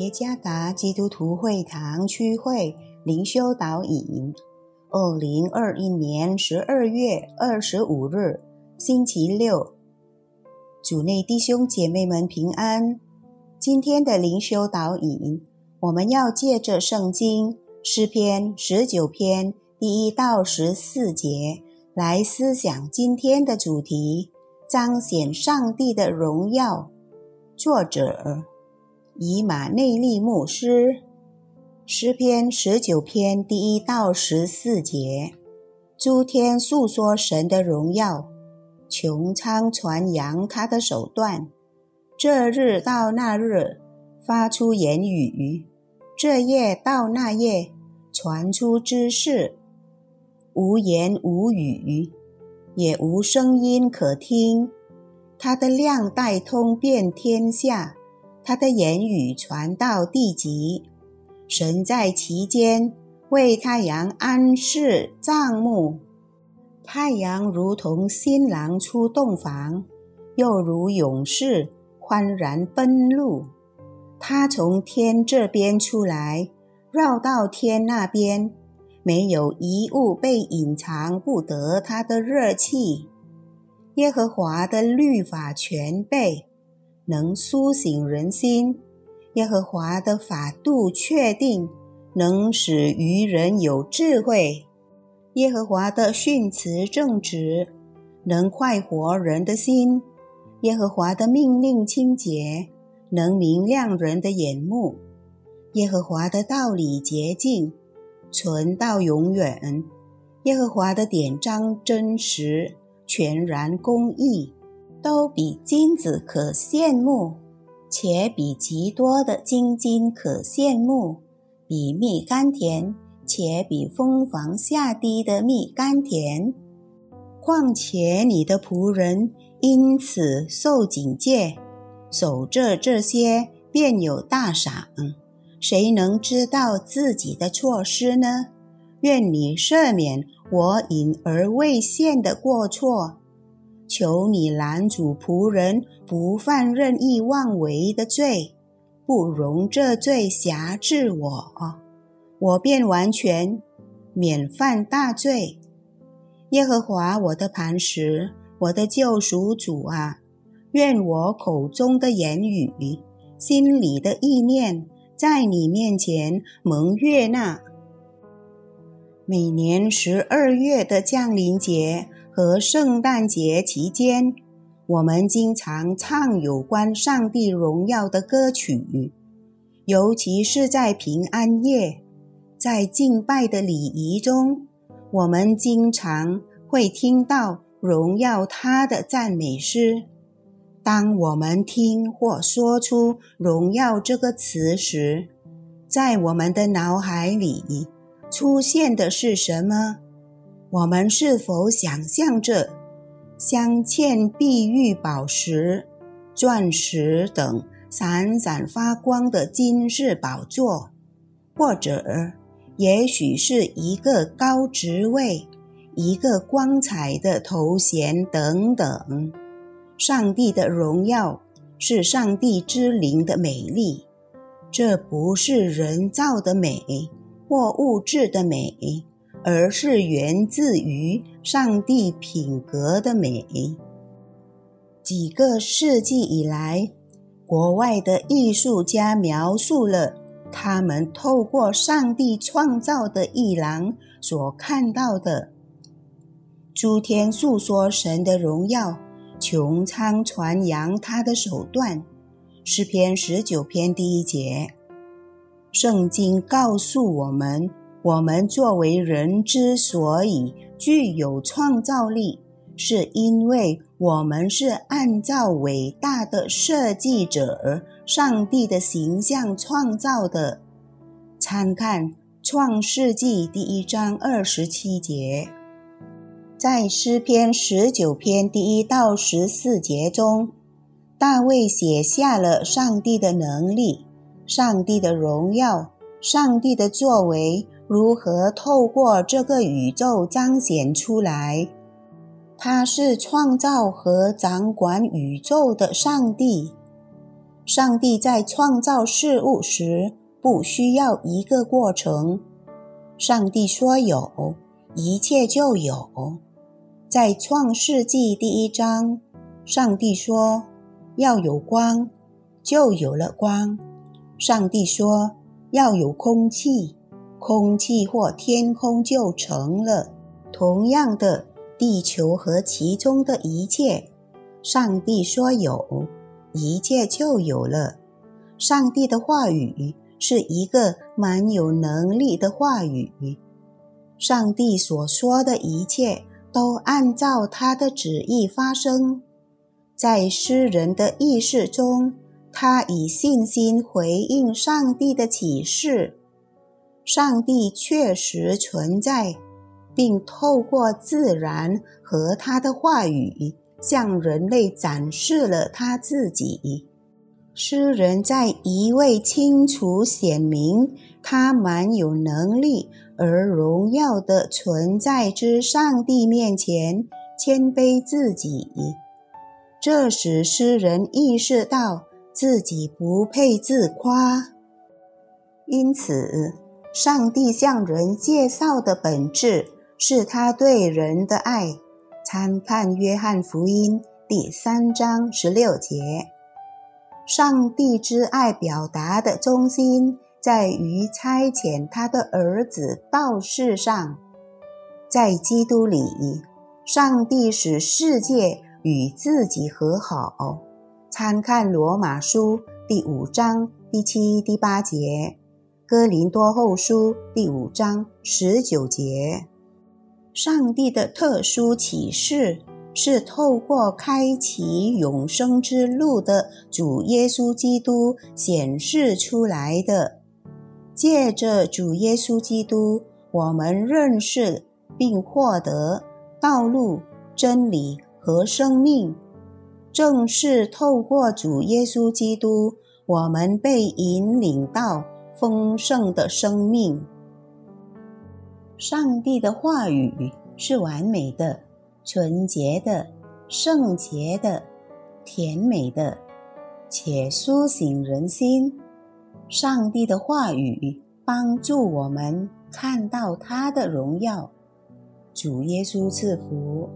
耶加达基督徒会堂区会灵修导引，二零二一年十二月二十五日，星期六，主内弟兄姐妹们平安。今天的灵修导引，我们要借着圣经诗篇十九篇第一到十四节来思想今天的主题：彰显上帝的荣耀。作者。以马内利牧师诗篇十九篇第一到十四节，诸天诉说神的荣耀，穹苍传扬他的手段。这日到那日发出言语，这夜到那夜传出知识，无言无语，也无声音可听。他的亮带通遍天下。他的言语传到地极，神在其间为太阳安置帐幕。太阳如同新郎出洞房，又如勇士欢然奔路。他从天这边出来，绕到天那边，没有一物被隐藏不得他的热气。耶和华的律法全备。能苏醒人心，耶和华的法度确定，能使愚人有智慧；耶和华的训词正直，能快活人的心；耶和华的命令清洁，能明亮人的眼目；耶和华的道理洁净，存到永远；耶和华的典章真实，全然公义。都比金子可羡慕，且比极多的金金可羡慕；比蜜甘甜，且比蜂房下滴的蜜甘甜。况且你的仆人因此受警戒，守着这些便有大赏。谁能知道自己的错失呢？愿你赦免我隐而未现的过错。求你拦阻仆人不犯任意妄为的罪，不容这罪辖制我，我便完全免犯大罪。耶和华我的磐石，我的救赎主啊，愿我口中的言语、心里的意念，在你面前蒙悦纳。每年十二月的降临节。和圣诞节期间，我们经常唱有关上帝荣耀的歌曲，尤其是在平安夜，在敬拜的礼仪中，我们经常会听到荣耀他的赞美诗。当我们听或说出“荣耀”这个词时，在我们的脑海里出现的是什么？我们是否想象着镶嵌碧玉宝石、钻石等闪闪发光的金饰宝座，或者也许是一个高职位、一个光彩的头衔等等？上帝的荣耀是上帝之灵的美丽，这不是人造的美或物质的美。而是源自于上帝品格的美。几个世纪以来，国外的艺术家描述了他们透过上帝创造的一廊所看到的诸天诉说神的荣耀，穹苍传扬他的手段。诗篇十九篇第一节，圣经告诉我们。我们作为人之所以具有创造力，是因为我们是按照伟大的设计者上帝的形象创造的。参看《创世纪》第一章二十七节，在诗篇十九篇第一到十四节中，大卫写下了上帝的能力、上帝的荣耀、上帝的作为。如何透过这个宇宙彰显出来？他是创造和掌管宇宙的上帝。上帝在创造事物时不需要一个过程。上帝说有，一切就有。在创世纪第一章，上帝说要有光，就有了光。上帝说要有空气，空气或天空就成了。同样的，地球和其中的一切，上帝说有，一切就有了。上帝的话语是一个蛮有能力的话语。上帝所说的一切都按照他的旨意发生，在诗人的意识中，他以信心回应上帝的启示。上帝确实存在，并透过自然和他的话语向人类展示了他自己。诗人在一位清楚显明他蛮有能力。而荣耀的存在之上帝面前谦卑自己，这使诗人意识到自己不配自夸。因此，上帝向人介绍的本质是他对人的爱。参看《约翰福音》第三章十六节。上帝之爱表达的中心。在于差遣他的儿子到世上，在基督里，上帝使世界与自己和好。参看罗马书第五章第七、第八节，哥林多后书第五章十九节。上帝的特殊启示是透过开启永生之路的主耶稣基督显示出来的。借着主耶稣基督，我们认识并获得道路、真理和生命。正是透过主耶稣基督，我们被引领到丰盛的生命。上帝的话语是完美的、纯洁的、圣洁的、甜美的，且苏醒人心。上帝的话语帮助我们看到他的荣耀。主耶稣赐福。